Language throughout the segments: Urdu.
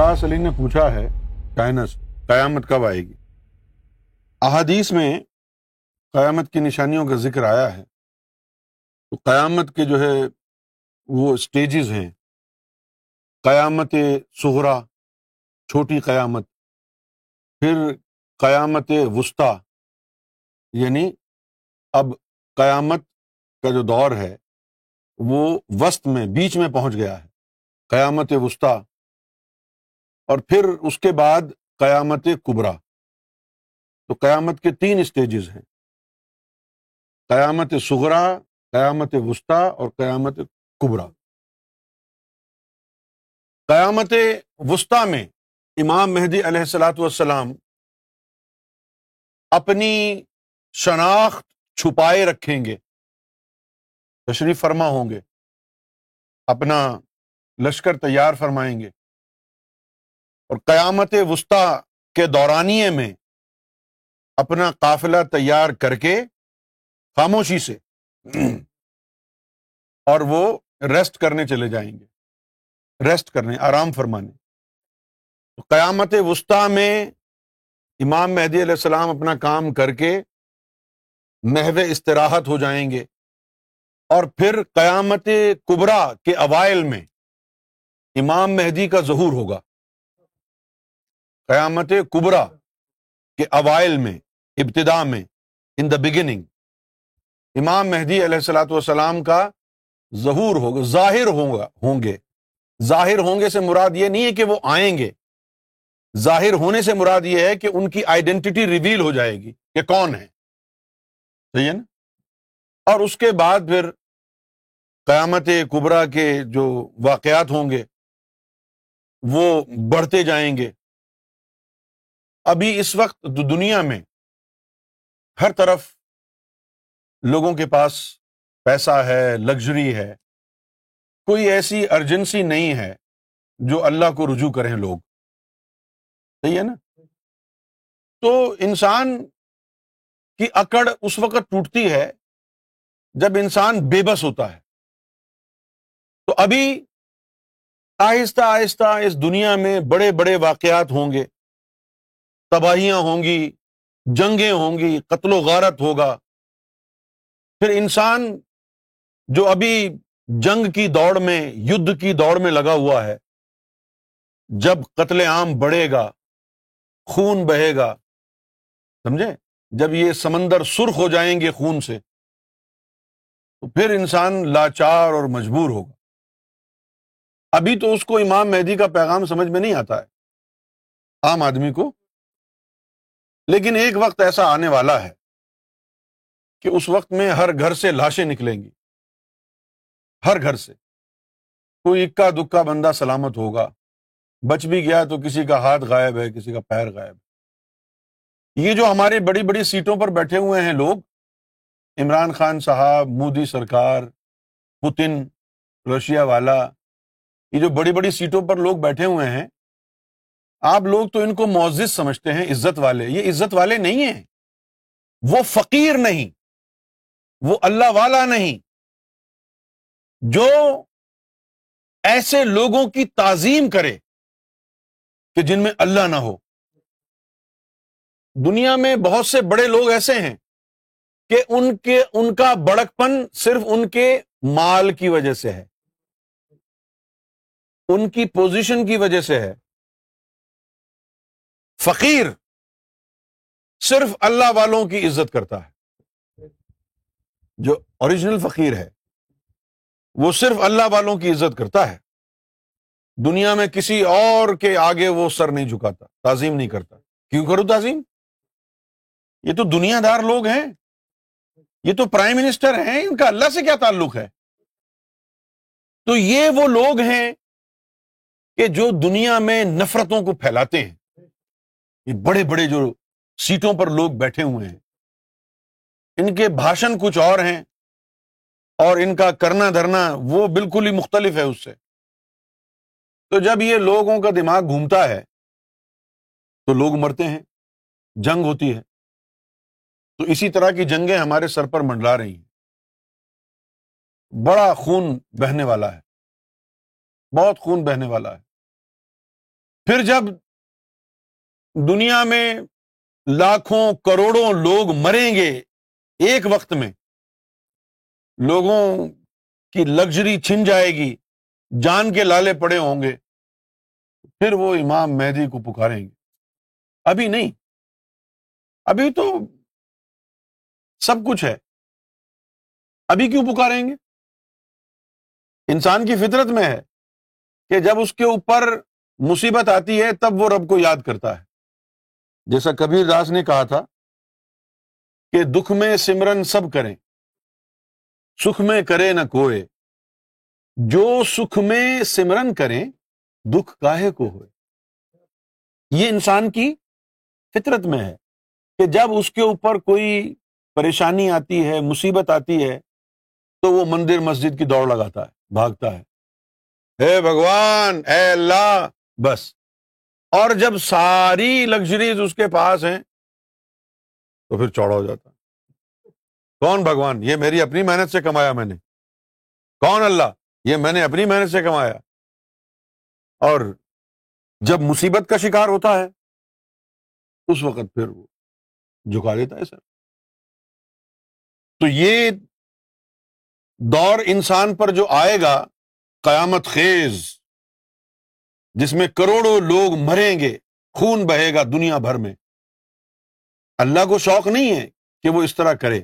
علی نے پوچھا ہے سے قیامت کب آئے گی احادیث میں قیامت کی نشانیوں کا ذکر آیا ہے تو قیامت کے جو ہے وہ اسٹیجز ہیں قیامت سہرا چھوٹی قیامت پھر قیامت وسطی یعنی اب قیامت کا جو دور ہے وہ وسط میں بیچ میں پہنچ گیا ہے قیامت وسطی اور پھر اس کے بعد قیامت کبرا تو قیامت کے تین اسٹیجز ہیں قیامت سغرا قیامت وسطی اور قیامت کبرا قیامت وسطی میں امام مہدی علیہ السلاۃ والسلام اپنی شناخت چھپائے رکھیں گے تشریف فرما ہوں گے اپنا لشکر تیار فرمائیں گے اور قیامت وسطی کے دورانیے میں اپنا قافلہ تیار کر کے خاموشی سے اور وہ ریسٹ کرنے چلے جائیں گے ریسٹ کرنے آرام فرمانے قیامت وسطی میں امام مہدی علیہ السلام اپنا کام کر کے محو استراحت ہو جائیں گے اور پھر قیامت کبرا کے اوائل میں امام مہدی کا ظہور ہوگا قیامت کبرا کے اوائل میں ابتدا میں ان دا بگننگ امام مہدی علیہ السلاۃ والسلام کا ظہور ہوگا ظاہر ہوگا ہوں گے ظاہر ہوں گے سے مراد یہ نہیں ہے کہ وہ آئیں گے ظاہر ہونے سے مراد یہ ہے کہ ان کی آئیڈینٹی ریویل ہو جائے گی کہ کون ہے صحیح ہے نا اور اس کے بعد پھر قیامت کبرا کے جو واقعات ہوں گے وہ بڑھتے جائیں گے ابھی اس وقت دنیا میں ہر طرف لوگوں کے پاس پیسہ ہے لگژری ہے کوئی ایسی ارجنسی نہیں ہے جو اللہ کو رجوع کریں لوگ صحیح ہے نا تو انسان کی اکڑ اس وقت ٹوٹتی ہے جب انسان بے بس ہوتا ہے تو ابھی آہستہ آہستہ اس دنیا میں بڑے بڑے واقعات ہوں گے تباہیاں ہوں گی جنگیں ہوں گی قتل و غارت ہوگا پھر انسان جو ابھی جنگ کی دوڑ میں یدھ کی دوڑ میں لگا ہوا ہے جب قتل عام بڑھے گا خون بہے گا سمجھے جب یہ سمندر سرخ ہو جائیں گے خون سے تو پھر انسان لاچار اور مجبور ہوگا ابھی تو اس کو امام مہدی کا پیغام سمجھ میں نہیں آتا ہے عام آدمی کو لیکن ایک وقت ایسا آنے والا ہے کہ اس وقت میں ہر گھر سے لاشیں نکلیں گی ہر گھر سے کوئی اکا دکا بندہ سلامت ہوگا بچ بھی گیا تو کسی کا ہاتھ غائب ہے کسی کا پیر غائب ہے یہ جو ہماری بڑی بڑی سیٹوں پر بیٹھے ہوئے ہیں لوگ عمران خان صاحب مودی سرکار پوتن رشیا والا یہ جو بڑی بڑی سیٹوں پر لوگ بیٹھے ہوئے ہیں آپ لوگ تو ان کو معزز سمجھتے ہیں عزت والے یہ عزت والے نہیں ہیں وہ فقیر نہیں وہ اللہ والا نہیں جو ایسے لوگوں کی تعظیم کرے کہ جن میں اللہ نہ ہو دنیا میں بہت سے بڑے لوگ ایسے ہیں کہ ان کے ان کا بڑک پن صرف ان کے مال کی وجہ سے ہے ان کی پوزیشن کی وجہ سے ہے فقیر صرف اللہ والوں کی عزت کرتا ہے جو اوریجنل فقیر ہے وہ صرف اللہ والوں کی عزت کرتا ہے دنیا میں کسی اور کے آگے وہ سر نہیں جھکاتا تعظیم نہیں کرتا کیوں کرو تعظیم یہ تو دنیا دار لوگ ہیں یہ تو پرائم منسٹر ہیں ان کا اللہ سے کیا تعلق ہے تو یہ وہ لوگ ہیں کہ جو دنیا میں نفرتوں کو پھیلاتے ہیں یہ بڑے بڑے جو سیٹوں پر لوگ بیٹھے ہوئے ہیں ان کے بھاشن کچھ اور ہیں اور ان کا کرنا دھرنا وہ بالکل ہی مختلف ہے اس سے تو جب یہ لوگوں کا دماغ گھومتا ہے تو لوگ مرتے ہیں جنگ ہوتی ہے تو اسی طرح کی جنگیں ہمارے سر پر منڈلا رہی ہیں بڑا خون بہنے والا ہے بہت خون بہنے والا ہے پھر جب دنیا میں لاکھوں کروڑوں لوگ مریں گے ایک وقت میں لوگوں کی لگژری چھن جائے گی جان کے لالے پڑے ہوں گے پھر وہ امام مہدی کو پکاریں گے ابھی نہیں ابھی تو سب کچھ ہے ابھی کیوں پکاریں گے انسان کی فطرت میں ہے کہ جب اس کے اوپر مصیبت آتی ہے تب وہ رب کو یاد کرتا ہے جیسا کبیر داس نے کہا تھا کہ دکھ میں سمرن سب کریں سکھ میں کرے نہ کوئے جو سکھ میں سمرن کریں دکھ کاہے کو ہوئے یہ انسان کی فطرت میں ہے کہ جب اس کے اوپر کوئی پریشانی آتی ہے مصیبت آتی ہے تو وہ مندر مسجد کی دوڑ لگاتا ہے بھاگتا ہے اے بھگوان اے اللہ بس اور جب ساری لگژریز اس کے پاس ہیں تو پھر چوڑا ہو جاتا کون بھگوان یہ میری اپنی محنت سے کمایا میں نے کون اللہ یہ میں نے اپنی محنت سے کمایا اور جب مصیبت کا شکار ہوتا ہے اس وقت پھر وہ جھکا دیتا ہے سر تو یہ دور انسان پر جو آئے گا قیامت خیز جس میں کروڑوں لوگ مریں گے خون بہے گا دنیا بھر میں اللہ کو شوق نہیں ہے کہ وہ اس طرح کرے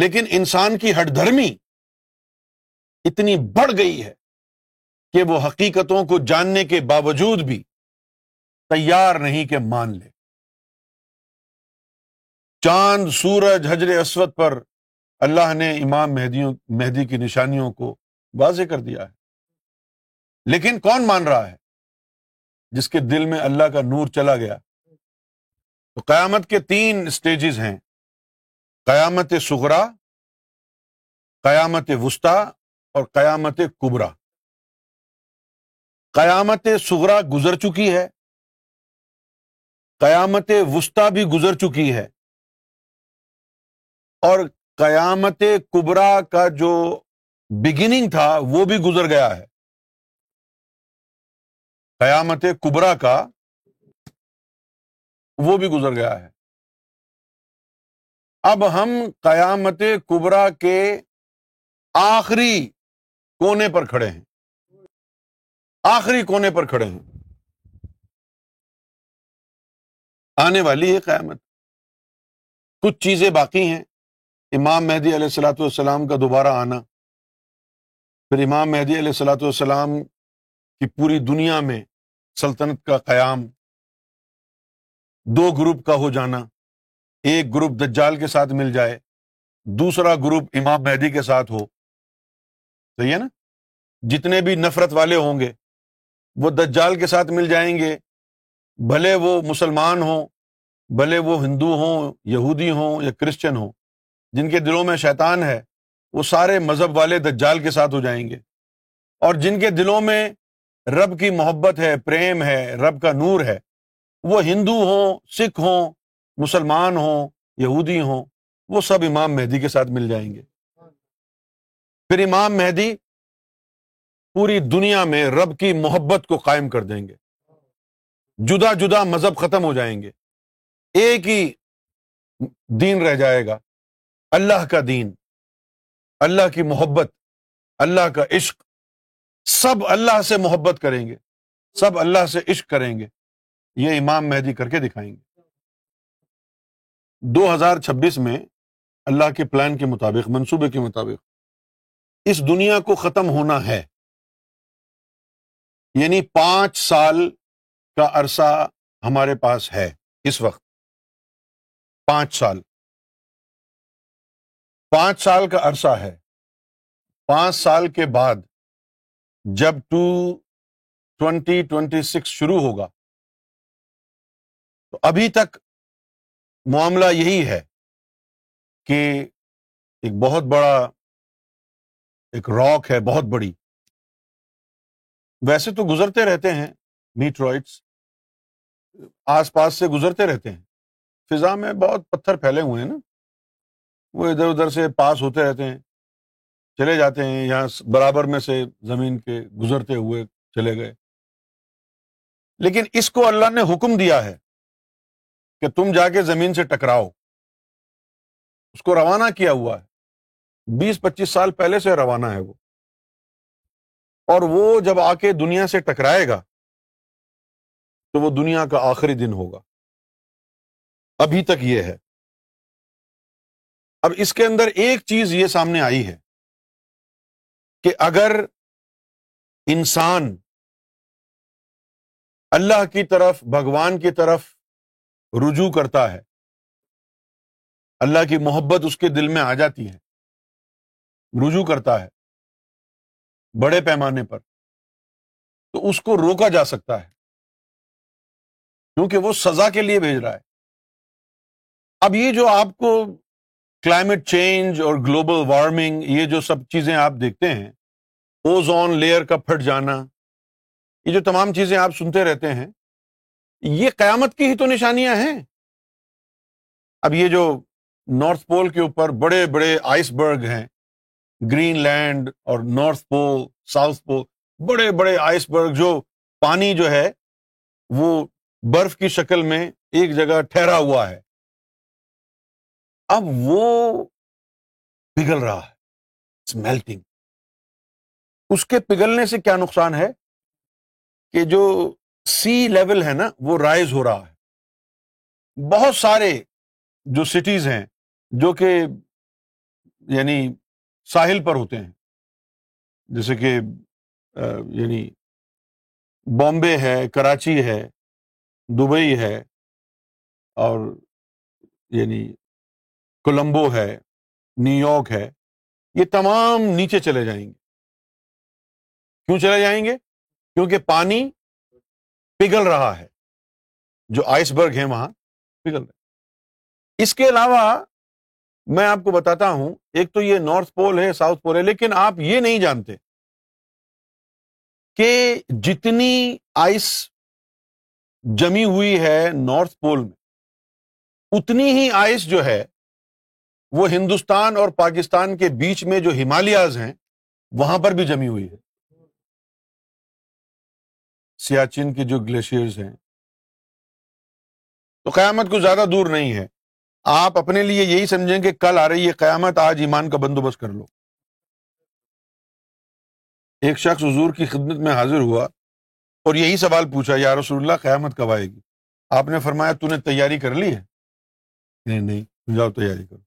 لیکن انسان کی ہٹ دھرمی اتنی بڑھ گئی ہے کہ وہ حقیقتوں کو جاننے کے باوجود بھی تیار نہیں کہ مان لے چاند سورج حجر اسود پر اللہ نے امام مہدیوں مہدی کی نشانیوں کو واضح کر دیا ہے لیکن کون مان رہا ہے جس کے دل میں اللہ کا نور چلا گیا تو قیامت کے تین اسٹیجز ہیں قیامت سغرا قیامت وسطی اور قیامت کبرا قیامت سغرا گزر چکی ہے قیامت وسطی بھی گزر چکی ہے اور قیامت کبرا کا جو بگننگ تھا وہ بھی گزر گیا ہے قیامت کبرا کا وہ بھی گزر گیا ہے اب ہم قیامت کبرا کے آخری کونے پر کھڑے ہیں آخری کونے پر کھڑے ہیں آنے والی ہے قیامت کچھ چیزیں باقی ہیں امام مہدی علیہ السلاۃ والسلام کا دوبارہ آنا پھر امام مہدی علیہ السلاۃ والسلام کی پوری دنیا میں سلطنت کا قیام دو گروپ کا ہو جانا ایک گروپ دجال کے ساتھ مل جائے دوسرا گروپ امام مہدی کے ساتھ ہو صحیح ہے نا جتنے بھی نفرت والے ہوں گے وہ دجال کے ساتھ مل جائیں گے بھلے وہ مسلمان ہوں بھلے وہ ہندو ہوں یہودی ہوں یا کرسچن ہوں جن کے دلوں میں شیطان ہے وہ سارے مذہب والے دجال کے ساتھ ہو جائیں گے اور جن کے دلوں میں رب کی محبت ہے پریم ہے رب کا نور ہے وہ ہندو ہوں سکھ ہوں مسلمان ہوں یہودی ہوں وہ سب امام مہدی کے ساتھ مل جائیں گے پھر امام مہدی پوری دنیا میں رب کی محبت کو قائم کر دیں گے جدا جدا مذہب ختم ہو جائیں گے ایک ہی دین رہ جائے گا اللہ کا دین اللہ کی محبت اللہ کا عشق سب اللہ سے محبت کریں گے سب اللہ سے عشق کریں گے یہ امام مہدی کر کے دکھائیں گے دو ہزار چھبیس میں اللہ کے پلان کے مطابق منصوبے کے مطابق اس دنیا کو ختم ہونا ہے یعنی پانچ سال کا عرصہ ہمارے پاس ہے اس وقت پانچ سال پانچ سال کا عرصہ ہے پانچ سال کے بعد جب ٹو ٹوینٹی ٹوینٹی سکس شروع ہوگا تو ابھی تک معاملہ یہی ہے کہ ایک بہت بڑا ایک راک ہے بہت بڑی ویسے تو گزرتے رہتے ہیں میٹرائڈس آس پاس سے گزرتے رہتے ہیں فضا میں بہت پتھر پھیلے ہوئے ہیں نا وہ ادھر ادھر سے پاس ہوتے رہتے ہیں چلے جاتے ہیں یہاں برابر میں سے زمین کے گزرتے ہوئے چلے گئے لیکن اس کو اللہ نے حکم دیا ہے کہ تم جا کے زمین سے ٹکراؤ اس کو روانہ کیا ہوا ہے بیس پچیس سال پہلے سے روانہ ہے وہ اور وہ جب آ کے دنیا سے ٹکرائے گا تو وہ دنیا کا آخری دن ہوگا ابھی تک یہ ہے اب اس کے اندر ایک چیز یہ سامنے آئی ہے کہ اگر انسان اللہ کی طرف بھگوان کی طرف رجوع کرتا ہے اللہ کی محبت اس کے دل میں آ جاتی ہے رجوع کرتا ہے بڑے پیمانے پر تو اس کو روکا جا سکتا ہے کیونکہ وہ سزا کے لیے بھیج رہا ہے اب یہ جو آپ کو کلائمیٹ چینج اور گلوبل وارمنگ یہ جو سب چیزیں آپ دیکھتے ہیں اوزون لیئر کا پھٹ جانا یہ جو تمام چیزیں آپ سنتے رہتے ہیں یہ قیامت کی ہی تو نشانیاں ہیں اب یہ جو نارتھ پول کے اوپر بڑے بڑے آئس برگ ہیں گرین لینڈ اور نارتھ پول ساؤتھ پول بڑے بڑے آئس برگ جو پانی جو ہے وہ برف کی شکل میں ایک جگہ ٹھہرا ہوا ہے اب وہ پگھل رہا ہے اس کے پگھلنے سے کیا نقصان ہے کہ جو سی لیول ہے نا وہ رائز ہو رہا ہے بہت سارے جو سٹیز ہیں جو کہ یعنی ساحل پر ہوتے ہیں جیسے کہ یعنی بامبے ہے کراچی ہے دبئی ہے اور یعنی کولمبو ہے نیو یارک ہے یہ تمام نیچے چلے جائیں گے کیوں چلے جائیں گے کیونکہ پانی پگھل رہا ہے جو آئس برگ ہے وہاں پگھل رہے علاوہ میں آپ کو بتاتا ہوں ایک تو یہ نارتھ پول ہے ساؤتھ پول ہے لیکن آپ یہ نہیں جانتے کہ جتنی آئس جمی ہوئی ہے نارتھ پول میں اتنی ہی آئس جو ہے وہ ہندوستان اور پاکستان کے بیچ میں جو ہمالیاز ہیں وہاں پر بھی جمی ہوئی ہے سیاچن کے جو گلیشیئرز ہیں تو قیامت کو زیادہ دور نہیں ہے آپ اپنے لیے یہی سمجھیں کہ کل آ رہی یہ قیامت آج ایمان کا بندوبست کر لو ایک شخص حضور کی خدمت میں حاضر ہوا اور یہی سوال پوچھا یا رسول اللہ قیامت کب آئے گی آپ نے فرمایا تو نے تیاری کر لی ہے نہیں نہیں جاؤ تیاری کرو